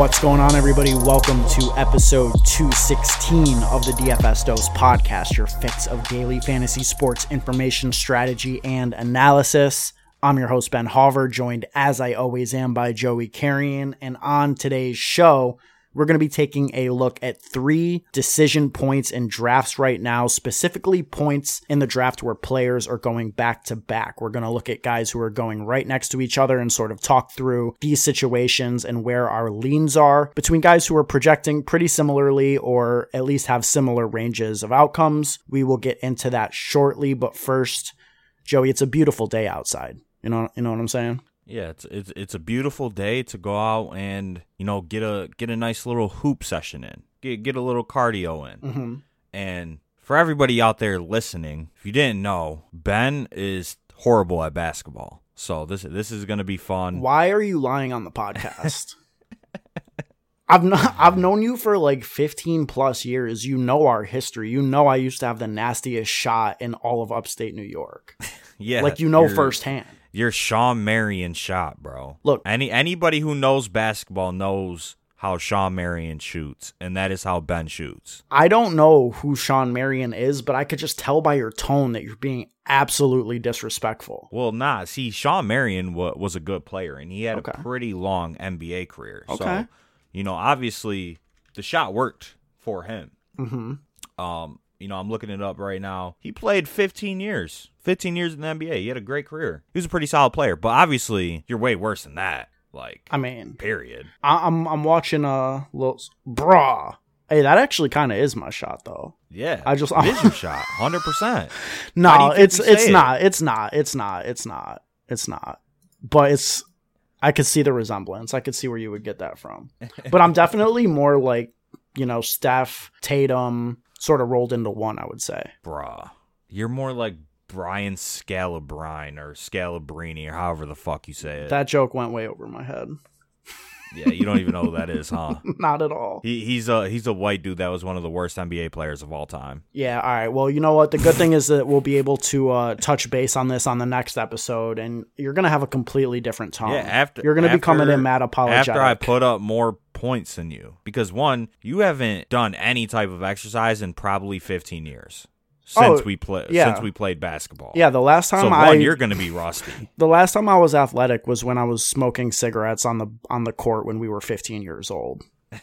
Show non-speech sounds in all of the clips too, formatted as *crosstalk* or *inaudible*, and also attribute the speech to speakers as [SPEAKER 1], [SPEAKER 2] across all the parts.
[SPEAKER 1] What's going on, everybody? Welcome to episode 216 of the DFS Dose podcast, your fix of daily fantasy sports information, strategy, and analysis. I'm your host, Ben Hauver, joined as I always am by Joey Carrion. And on today's show, we're going to be taking a look at three decision points in drafts right now, specifically points in the draft where players are going back to back. We're going to look at guys who are going right next to each other and sort of talk through these situations and where our leans are between guys who are projecting pretty similarly or at least have similar ranges of outcomes. We will get into that shortly, but first, Joey, it's a beautiful day outside. You know, you know what I'm saying?
[SPEAKER 2] Yeah, it's it's it's a beautiful day to go out and you know get a get a nice little hoop session in, get get a little cardio in,
[SPEAKER 1] Mm-hmm.
[SPEAKER 2] and for everybody out there listening, if you didn't know, Ben is horrible at basketball. So this this is gonna be fun.
[SPEAKER 1] Why are you lying on the podcast? *laughs* I've not, I've known you for like 15 plus years. You know our history. You know I used to have the nastiest shot in all of upstate New York. *laughs*
[SPEAKER 2] Yeah,
[SPEAKER 1] like you know
[SPEAKER 2] you're-
[SPEAKER 1] firsthand.
[SPEAKER 2] You're Shawn Marion shot, bro.
[SPEAKER 1] Look-
[SPEAKER 2] any anybody who knows basketball knows how Shawn Marion shoots, and that is how Ben shoots.
[SPEAKER 1] I don't know who Shawn Marion is, but I could just tell by your tone that you're being absolutely disrespectful.
[SPEAKER 2] Well, nah. See, Shawn Marion wa- was a good player, and he had
[SPEAKER 1] Okay.
[SPEAKER 2] a pretty long NBA career.
[SPEAKER 1] Okay.
[SPEAKER 2] So, you know, obviously, the shot worked for him.
[SPEAKER 1] hmm
[SPEAKER 2] Um, you know, I'm looking it up right now. He played 15 years. 15 years in the NBA. He had a great career. He was a pretty solid player, but obviously, you're way worse than that. Like,
[SPEAKER 1] I mean,
[SPEAKER 2] period.
[SPEAKER 1] I, I'm I'm watching uh, a little brah. Hey, that actually kind of is my shot though.
[SPEAKER 2] Yeah,
[SPEAKER 1] I just-
[SPEAKER 2] it is your *laughs* shot, 100. percent
[SPEAKER 1] No, it's it's
[SPEAKER 2] it?
[SPEAKER 1] not. It's not. It's not. It's not. It's not. But it's I could see the resemblance. I could see where you would get that from. *laughs* But I'm definitely more like, you know, Steph, Tatum, sort of rolled into one, I would say.
[SPEAKER 2] Bruh, you're more like Brian Scalabrine or Scalabrini or however the fuck you say it.
[SPEAKER 1] That joke went way over my head.
[SPEAKER 2] yeah, you don't even know who that is, *laughs* huh?
[SPEAKER 1] Not at all.
[SPEAKER 2] He, he's a he's a white dude that was one of the worst NBA players of all time.
[SPEAKER 1] Yeah, all right. Well, you know what? The good thing is that we'll be able to uh, touch base on this on the next episode, and you're gonna have a completely different tone.
[SPEAKER 2] Yeah, after
[SPEAKER 1] you're gonna be coming in mad apologetic.
[SPEAKER 2] After I put up more points than you, because one, you haven't done any type of exercise in probably 15 years since
[SPEAKER 1] Oh,
[SPEAKER 2] we play
[SPEAKER 1] yeah.
[SPEAKER 2] since we played basketball.
[SPEAKER 1] yeah, the last time
[SPEAKER 2] So
[SPEAKER 1] I
[SPEAKER 2] one, you're gonna be rusty. *laughs*
[SPEAKER 1] the last time I was athletic was when I was smoking cigarettes on the on the court when we were 15 years old. *laughs*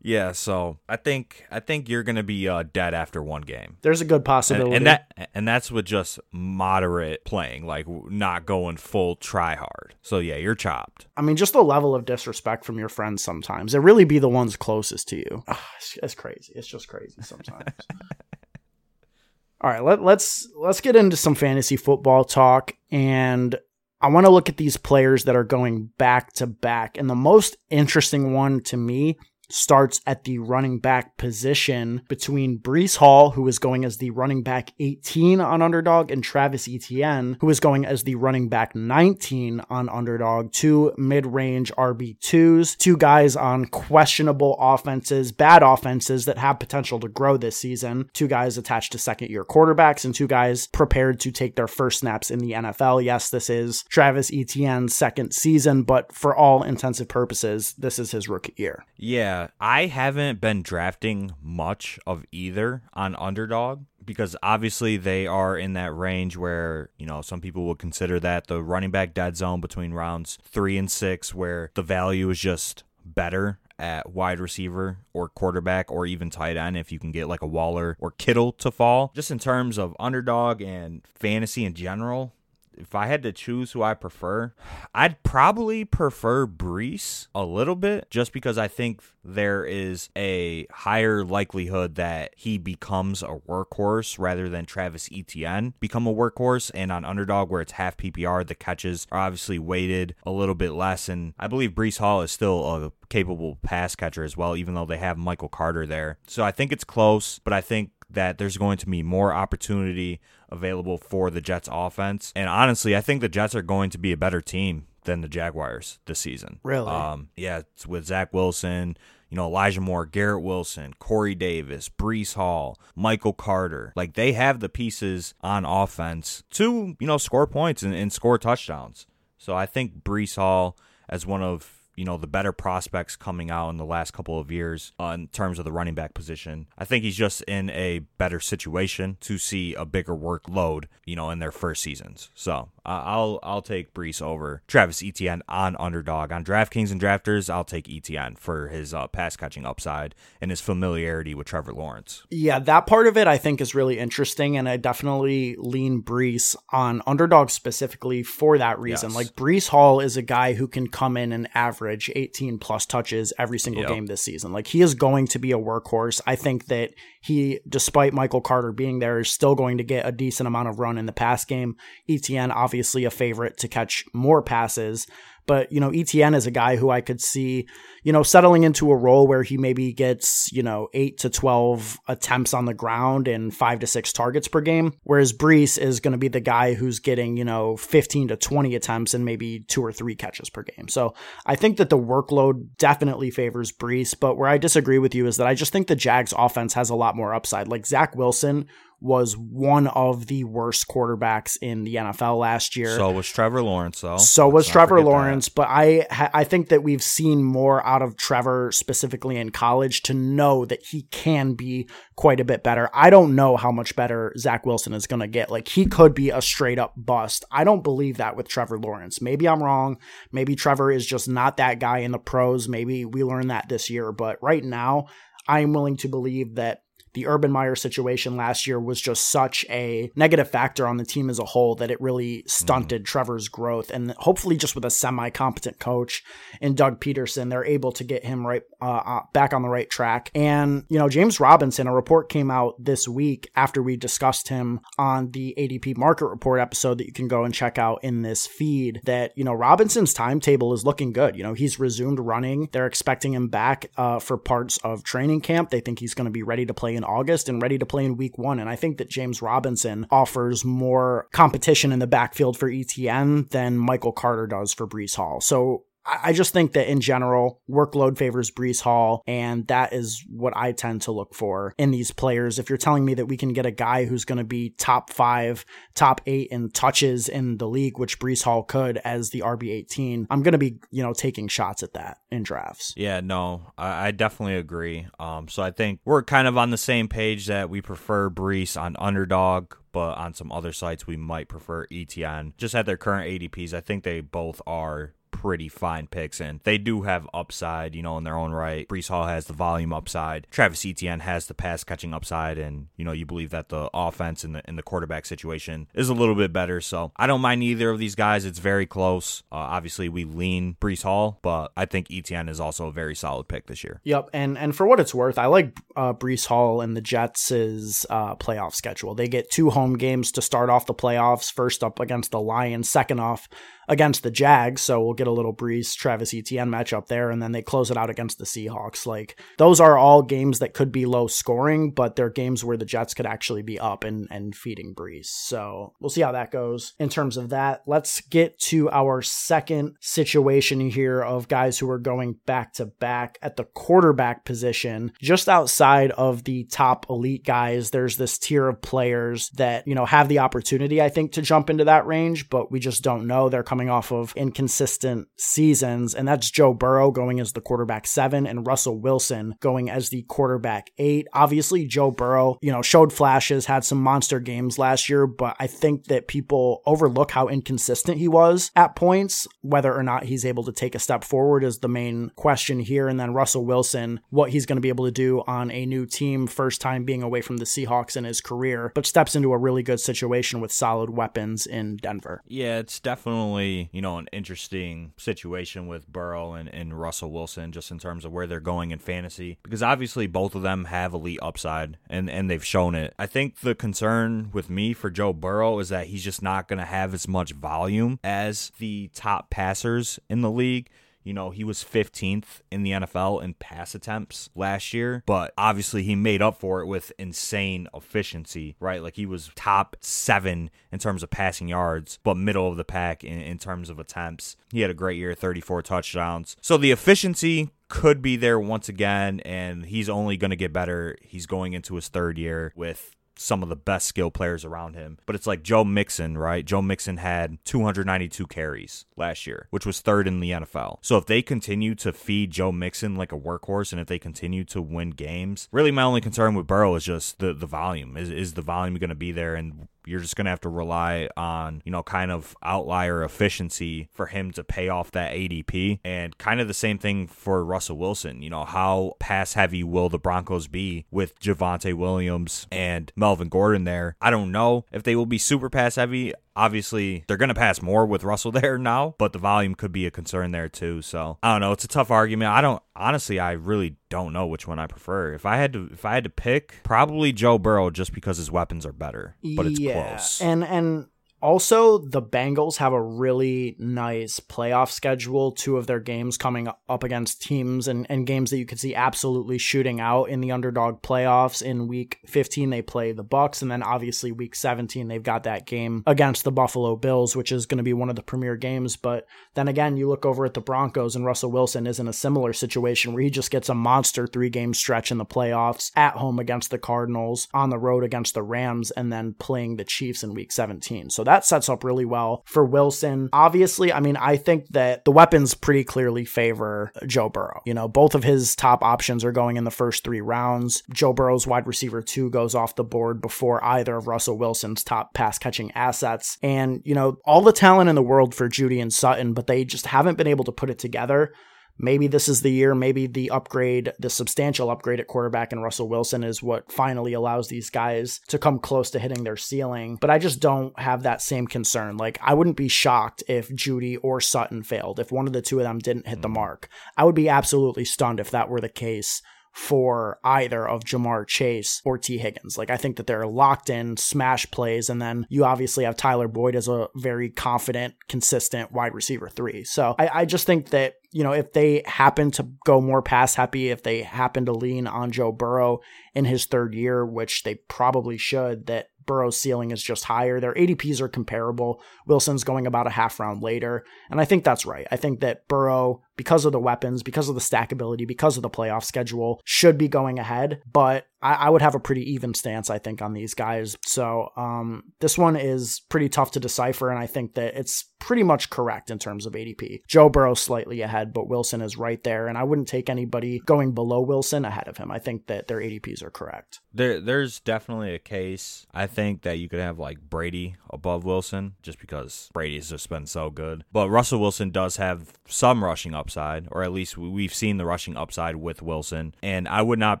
[SPEAKER 2] yeah, so I think I think you're gonna be uh, dead after one game.
[SPEAKER 1] There's a good possibility.
[SPEAKER 2] and that and that's with just moderate playing, like not going full try hard. So yeah, you're chopped.
[SPEAKER 1] I mean, just the level of disrespect from your friends sometimes. It really be the ones closest to you. Ah, it's, it's crazy. It's just crazy sometimes. *laughs* All right, let, let's let's get into some fantasy football talk, and I want to look at these players that are going back to back. And the most interesting one to me starts at the running back position between Breece Hall, who is going as the running back 18 on underdog, and Travis Etienne, who is going as the running back 19 on underdog. Two mid range RB2s, two guys on questionable offenses, bad offenses that have potential to grow this season, two guys attached to second year quarterbacks, and two guys prepared to take their first snaps in the NFL. Yes, this is Travis Etienne's second season, but for all intensive purposes, this is his rookie year.
[SPEAKER 2] Yeah, I haven't been drafting much of either on underdog because obviously they are in that range where, you know, some people would consider that the running back dead zone between rounds 3 and 6 where the value is just better at wide receiver or quarterback or even tight end if you can get like a Waller or Kittle to fall. Just in terms of underdog and fantasy in general, if I had to choose who I prefer, I'd probably prefer Breece a little bit just because I think there is a higher likelihood that he becomes a workhorse rather than Travis Etienne become a workhorse. And on underdog, where it's half PPR, the catches are obviously weighted a little bit less. And I believe Breece Hall is still a capable pass catcher as well, even though they have Michael Carter there. So I think it's close, but I think that there's going to be more opportunity available for the Jets offense. And honestly, I think the Jets are going to be a better team than the Jaguars this season.
[SPEAKER 1] Really?
[SPEAKER 2] Um, yeah, it's with Zach Wilson, you know, Elijah Moore, Garrett Wilson, Corey Davis, Breece Hall, Michael Carter. Like they have the pieces on offense to, you know, score points and, and score touchdowns. So I think Breece Hall as one of you know the better prospects coming out in the last couple of years uh, in terms of the running back position. I think he's just in a better situation to see a bigger workload, you know, in their first seasons. So uh, I'll I'll take Breece over Travis Etienne on underdog on DraftKings and drafters. I'll take Etienne for his uh, pass catching upside and his familiarity with Trevor Lawrence.
[SPEAKER 1] Yeah, that part of it I think is really interesting, and I definitely lean Breece on underdog specifically for that reason. Yes. Like Breece Hall is a guy who can come in and average 18 plus touches every single yep. game this season. Like he is going to be a workhorse. I think that he, despite Michael Carter being there, is still going to get a decent amount of run in the pass game. Etienne, obviously a favorite to catch more passes. But, you know, ETN is a guy who I could see, you know, settling into a role where he maybe gets, you know, eight to 12 attempts on the ground and five to six targets per game. Whereas Breece is going to be the guy who's getting, you know, 15 to 20 attempts and maybe two or three catches per game. So I think that the workload definitely favors Breece. But where I disagree with you is that I just think the Jags offense has a lot more upside. Like Zach Wilson was one of the worst quarterbacks in the NFL last year.
[SPEAKER 2] So was Trevor Lawrence, though.
[SPEAKER 1] So was Trevor Lawrence, that. but I I think that we've seen more out of Trevor specifically in college to know that he can be quite a bit better. I don't know how much better Zach Wilson is going to get. Like he could be a straight up bust. I don't believe that with Trevor Lawrence. Maybe I'm wrong. Maybe Trevor is just not that guy in the pros. Maybe we learn that this year, but right now I am willing to believe that the Urban Meyer situation last year was just such a negative factor on the team as a whole that it really stunted mm. Trevor's growth. And hopefully, just with a semi competent coach in Doug Pederson, they're able to get him right uh, uh, back on the right track. And, you know, James Robinson, a report came out this week after we discussed him on the ADP market report episode that you can go and check out in this feed that, you know, Robinson's timetable is looking good. You know, he's resumed running. They're expecting him back uh, for parts of training camp. They think he's going to be ready to play in August and ready to play in week one. And I think that James Robinson offers more competition in the backfield for ETN than Michael Carter does for Breece Hall. So I just think that in general, workload favors Breece Hall, and that is what I tend to look for in these players. If you're telling me that we can get a guy who's going to be top five, top eight in touches in the league, which Breece Hall could as the RB18, I'm going to be, you know, taking shots at that in drafts.
[SPEAKER 2] Yeah, no, I, I definitely agree. Um, so I think we're kind of on the same page that we prefer Breece on underdog, but on some other sites we might prefer Etienne. Just at their current ADPs, I think they both are pretty fine picks, and they do have upside, you know, in their own right. Breece Hall has the volume upside. Travis Etienne has the pass catching upside, and you know, you believe that the offense in the in the quarterback situation is a little bit better. So I don't mind either of these guys. It's very close. Uh, obviously, we lean Breece Hall, but I think Etienne is also a very solid pick this year.
[SPEAKER 1] Yep, and and for what it's worth, I like uh, Breece Hall and the Jets' uh, playoff schedule. They get two home games to start off the playoffs. First up against the Lions, second off against the Jags, so we'll get a little Breece Travis Etienne matchup there, and then they close it out against the Seahawks. Like those are all games that could be low scoring, but they're games where the Jets could actually be up and and feeding Breece. So we'll see how that goes in terms of that. Let's get to our second situation here of guys who are going back to back at the quarterback position, just outside of the top elite guys. There's this tier of players that you know have the opportunity, I think, to jump into that range, but we just don't know. They're coming off of inconsistent seasons, and that's Joe Burrow going as the quarterback seven and Russell Wilson going as the quarterback eight. Obviously, Joe Burrow, you know, showed flashes, had some monster games last year, but I think that people overlook how inconsistent he was at points. Whether or not he's able to take a step forward is the main question here. And then Russell Wilson, what he's going to be able to do on a new team, first time being away from the Seahawks in his career, but steps into a really good situation with solid weapons in Denver.
[SPEAKER 2] Yeah, it's definitely definitely, you know, an interesting situation with Burrow and, and Russell Wilson just in terms of where they're going in fantasy. Because obviously both of them have elite upside and, and they've shown it. I think the concern with me for Joe Burrow is that he's just not going to have as much volume as the top passers in the league. You know, he was 15th in the NFL in pass attempts last year, but obviously he made up for it with insane efficiency, right? Like he was top seven in terms of passing yards, but middle of the pack in, in terms of attempts. He had a great year, 34 touchdowns. So the efficiency could be there once again, and he's only going to get better. He's going into his third year with some of the best skill players around him. But it's like Joe Mixon, right? Joe Mixon had 292 carries last year, which was third in the NFL. So if they continue to feed Joe Mixon like a workhorse and if they continue to win games, really my only concern with Burrow is just the, the volume. Is, is the volume going to be there? And you're just going to have to rely on, you know, kind of outlier efficiency for him to pay off that ADP. And kind of the same thing for Russell Wilson. You know, how pass heavy will the Broncos be with Javonte Williams and Melvin Gordon there? I don't know if they will be super pass heavy. Obviously, they're going to pass more with Russell *laughs* there now, but the volume could be a concern there too. So I don't know. It's a tough argument. I don't honestly. I really don't know which one I prefer. If I had to, if I had to pick, probably Joe Burrow, just because his weapons are better. But it's
[SPEAKER 1] yeah.
[SPEAKER 2] close.
[SPEAKER 1] And and also, the Bengals have a really nice playoff schedule. Two of their games coming up against teams and, and games that you could see absolutely shooting out in the underdog playoffs. In week 15, they play the Bucs, and then obviously week 17, they've got that game against the Buffalo Bills, which is going to be one of the premier games. But then again, you look over at the Broncos, and Russell Wilson is in a similar situation where he just gets a monster three game stretch in the playoffs at home against the Cardinals, on the road against the Rams, and then playing the Chiefs in week 17. So that sets up really well for Wilson. Obviously, I mean, I think that the weapons pretty clearly favor Joe Burrow. You know, both of his top options are going in the first three rounds. Joe Burrow's wide receiver two goes off the board before either of Russell Wilson's top pass catching assets. And, you know, all the talent in the world for Jeudy and Sutton, but they just haven't been able to put it together. Maybe this is the year, maybe the upgrade, the substantial upgrade at quarterback and Russell Wilson is what finally allows these guys to come close to hitting their ceiling. But I just don't have that same concern. Like, I wouldn't be shocked if Jeudy or Sutton failed, if one of the two of them didn't hit the hmm. mark. I would be absolutely stunned if that were the case for either of Ja'Marr Chase or Tee Higgins. Like I think that they're locked in smash plays, and then you obviously have Tyler Boyd as a very confident, consistent wide receiver three. So I, I just think that you know if they happen to go more pass happy, if they happen to lean on Joe Burrow in his third year, which they probably should, that Burrow's ceiling is just higher. Their ADPs are comparable. Wilson's going about a half round later. And I think that's right. I think that Burrow, because of the weapons, because of the stackability, because of the playoff schedule, should be going ahead. But I, I would have a pretty even stance, I think, on these guys. So um, this one is pretty tough to decipher. And I think that it's pretty much correct in terms of ADP. Joe Burrow slightly ahead, but Wilson is right there. And I wouldn't take anybody going below Wilson ahead of him. I think that their ADPs are correct.
[SPEAKER 2] There, there's definitely a case. I think that you could have like Brady above Wilson just because Brady's just been so good. But Russell Wilson does have some rushing upside, or at least we've seen the rushing upside with Wilson. And I would not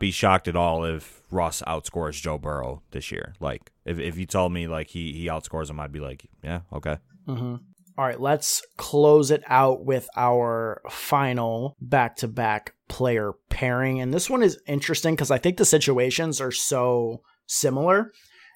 [SPEAKER 2] be shocked at all if Russ outscores Joe Burrow this year. Like if, if you told me like he he outscores him, I'd be like, yeah, okay.
[SPEAKER 1] Mm-hmm. All right, let's close it out with our final back to back player pairing. And this one is interesting because I think the situations are so similar.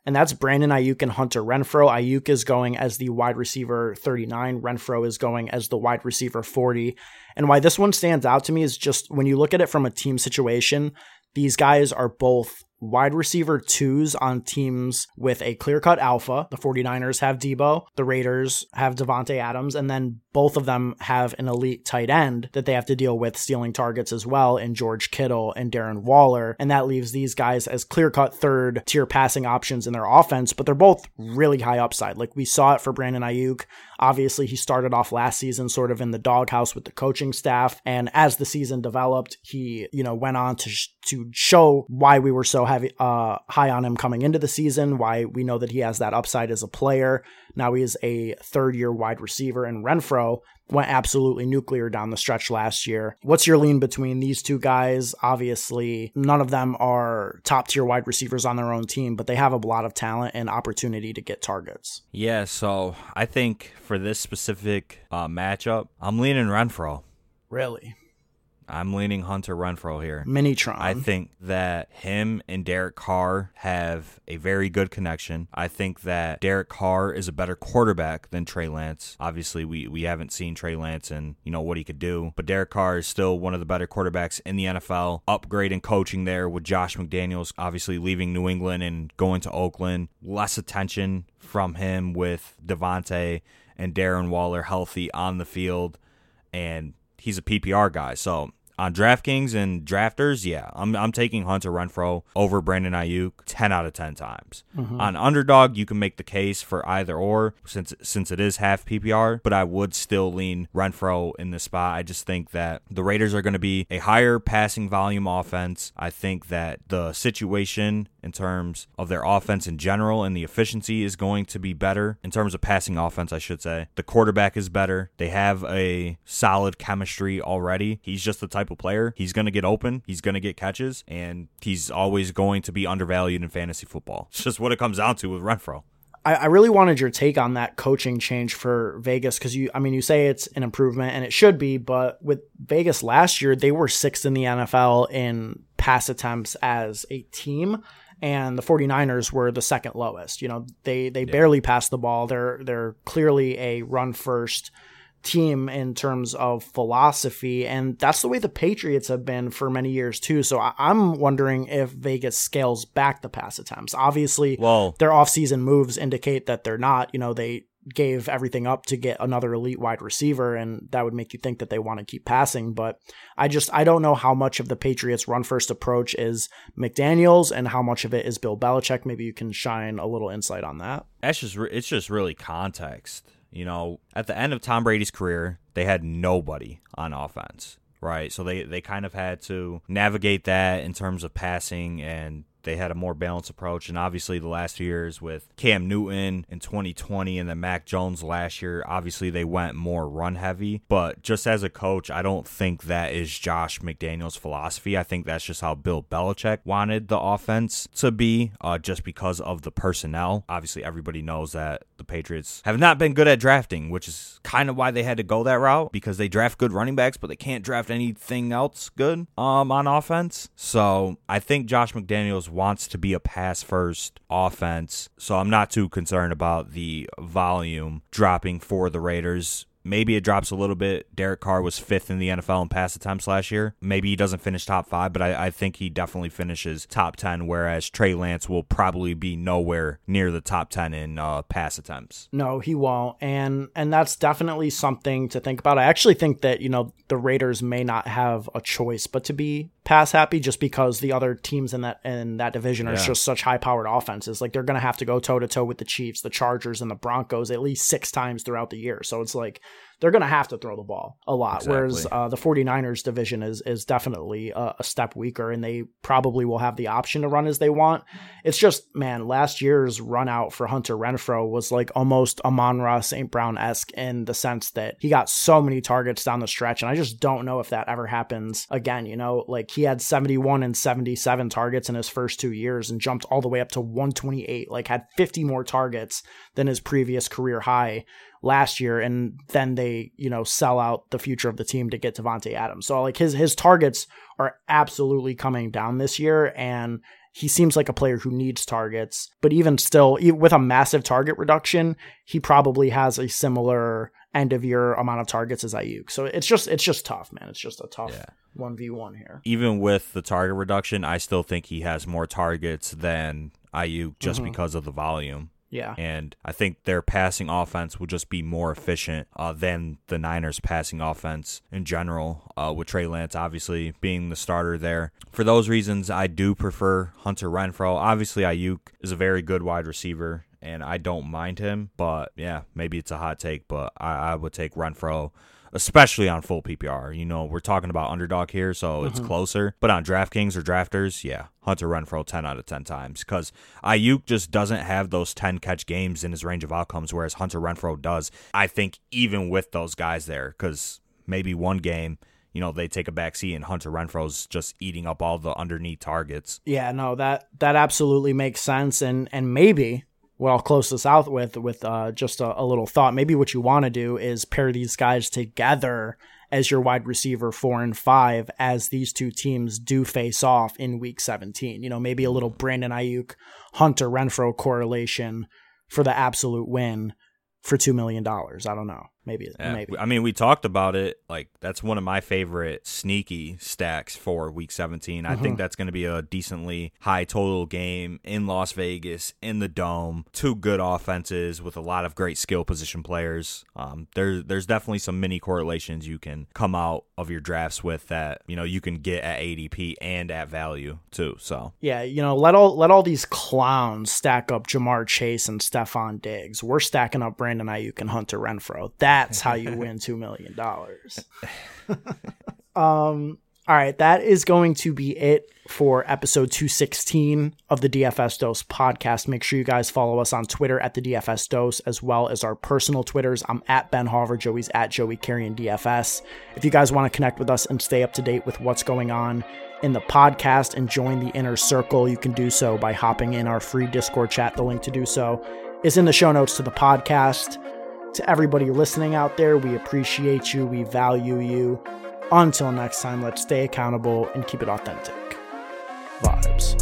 [SPEAKER 1] And that's Brandon Aiyuk and Hunter Renfrow. Aiyuk is going as the wide receiver 39. Renfrow is going as the wide receiver 40. And why this one stands out to me is just when you look at it from a team situation, these guys are both wide receiver twos on teams with a clear cut alpha. The 49ers have Deebo, the Raiders have Davante Adams, and then both of them have an elite tight end that they have to deal with stealing targets as well in George Kittle and Darren Waller. And that leaves these guys as clear cut third tier passing options in their offense, but they're both really high upside. Like we saw it for Brandon Aiyuk. Obviously, he started off last season sort of in the doghouse with the coaching staff. And as the season developed, he, you know, went on to, sh- to show why we were so heavy, uh, high on him coming into the season, why we know that he has that upside as a player. Now he is a third year wide receiver, and Renfrow went absolutely nuclear down the stretch last year. What's your lean between these two guys? Obviously, none of them are top tier wide receivers on their own team, but they have a lot of talent and opportunity to get targets.
[SPEAKER 2] Yeah, so I think for this specific uh, matchup, I'm leaning Renfrow.
[SPEAKER 1] Really?
[SPEAKER 2] I'm leaning Hunter Renfrow here.
[SPEAKER 1] Minitron.
[SPEAKER 2] I think that him and Derek Carr have a very good connection. I think that Derek Carr is a better quarterback than Trey Lance. Obviously, we, we haven't seen Trey Lance and you know what he could do, but Derek Carr is still one of the better quarterbacks in the NFL. Upgrading coaching there with Josh McDaniels, obviously leaving New England and going to Oakland. Less attention from him with Davante and Darren Waller healthy on the field, and he's a PPR guy. So on DraftKings and drafters, yeah, I'm I'm taking Hunter Renfrow over Brandon Aiyuk 10 out of 10 times. Mm-hmm. On underdog, you can make the case for either or since since it is half PPR, but I would still lean Renfrow in this spot. I just think that the Raiders are going to be a higher passing volume offense. I think that the situation in terms of their offense in general and the efficiency is going to be better in terms of passing offense, I should say. The quarterback is better. They have a solid chemistry already. He's just the type of player. He's going to get open, he's going to get catches, and he's always going to be undervalued in fantasy football. It's just what it comes down to with Renfrow.
[SPEAKER 1] I, really wanted your take on that coaching change for Vegas because you, I mean, you say it's an improvement and it should be, but with Vegas last year, they were sixth in the NFL in pass attempts as a team and the 49ers were the second lowest. You know, they they yeah. barely passed the ball. They're they're clearly a run first team in terms of philosophy, and that's the way the Patriots have been for many years too. So I- am wondering if Vegas scales back the pass attempts. Obviously, well, their offseason moves indicate that they're not. You know, they gave everything up to get another elite wide receiver and that would make you think that they want to keep passing but I just I don't know how much of the Patriots run first approach is McDaniels and how much of it is Bill Belichick. Maybe you can shine a little insight on that.
[SPEAKER 2] That's just it's just really context you know? At the end of Tom Brady's career they had nobody on offense right? So they they kind of had to navigate that in terms of passing and they had a more balanced approach. And obviously, the last years with Cam Newton in 2020 and then Mac Jones last year, obviously they went more run heavy. But just as a coach, I don't think that is Josh McDaniel's philosophy. I think that's just how Bill Belichick wanted the offense to be, uh, just because of the personnel. Obviously, everybody knows that the Patriots have not been good at drafting, which is kind of why they had to go that route because they draft good running backs, but they can't draft anything else good um, on offense. So I think Josh McDaniels wants to be a pass first offense. So I'm not too concerned about the volume dropping for the Raiders. Maybe it drops a little bit. Derek Carr was fifth in the NFL in pass attempts last year. Maybe he doesn't finish top five, but I, I, think he definitely finishes top 10, whereas Trey Lance will probably be nowhere near the top 10 in uh, pass attempts.
[SPEAKER 1] No, he won't. And and that's definitely something to think about. I actually think that, you know, the Raiders may not have a choice but to be pass happy just because the other teams in that in that division are yeah. just such high powered offenses. Like they're gonna have to go toe to toe with the Chiefs, the Chargers, and the Broncos at least six times throughout the year. So it's like they're going to have to throw the ball a lot. Exactly. Whereas uh, the 49ers division is is definitely a, a, step weaker, and they probably will have the option to run as they want. It's just, man, last year's run out for Hunter Renfrow was like almost Amon-Ra St. Brown esque in the sense that he got so many targets down the stretch, and I just don't know if that ever happens again. You know, like he had 71 and 77 targets in his first two years and jumped all the way up to 128, like had 50 more targets than his previous career high last year, and then they you know sell out the future of the team to get Davante Adams. So like his his targets are absolutely coming down this year, and he seems like a player who needs targets. But even still, with a massive target reduction, he probably has a similar end of year amount of targets as Aiyuk. So it's just it's just tough, man. It's just a tough one v one here.
[SPEAKER 2] Even with the target reduction, I still think he has more targets than Aiyuk just mm-hmm. because of the volume.
[SPEAKER 1] Yeah.
[SPEAKER 2] And I think their passing offense will just be more efficient uh, than the Niners' passing offense in general, uh, with Trey Lance obviously being the starter there. For those reasons, I do prefer Hunter Renfrow. Obviously, Aiyuk is a very good wide receiver, and I don't mind him. But yeah, maybe it's a hot take, but I, I would take Renfrow especially on full PPR. You know, we're talking about underdog here, so mm-hmm. it's closer. But on DraftKings or drafters, yeah, Hunter Renfrow 10 out of 10 times because Aiyuk just doesn't have those 10 catch games in his range of outcomes, whereas Hunter Renfrow does. I think even with those guys there, because maybe one game you know they take a back seat and Hunter Renfrow's just eating up all the underneath targets.
[SPEAKER 1] Yeah, no, that that absolutely makes sense, and and maybe what I'll close this out with with uh, just a, a, little thought. Maybe what you want to do is pair these guys together as your wide receiver four and five as these two teams do face off in week 17. You know, maybe a little Brandon Aiyuk, Hunter Renfrow correlation for the absolute win for $2 million. I don't know. Maybe,
[SPEAKER 2] Yeah,
[SPEAKER 1] maybe.
[SPEAKER 2] I mean, we talked about it. Like that's one of my favorite sneaky stacks for Week 17. I
[SPEAKER 1] Mm-hmm.
[SPEAKER 2] think that's going to be a decently high total game in Las Vegas in the dome. Two good offenses with a lot of great skill position players. Um, there's there's definitely some mini correlations you can come out of your drafts with that you know you can get at ADP and at value too. So
[SPEAKER 1] Yeah, you know, let all let all these clowns stack up Ja'Marr Chase and Stefon Diggs. We're stacking up Brandon Aiyuk and Hunter Renfrow. That's how you win two million dollars. um. All right, that is going to be it for episode 216 of the DFS Dose podcast. Make sure you guys follow us on Twitter at the DFS Dose as well as our personal Twitters. I'm at Ben Hauver, Joey's at Joey Carrion DFS. If you guys want to connect with us and stay up to date with what's going on in the podcast and join the inner circle, you can do so by hopping in our free Discord chat. The link to do so is in the show notes to the podcast. To everybody listening out there, we appreciate you, we value you. Until next time, let's stay accountable and keep it authentic. Vibes.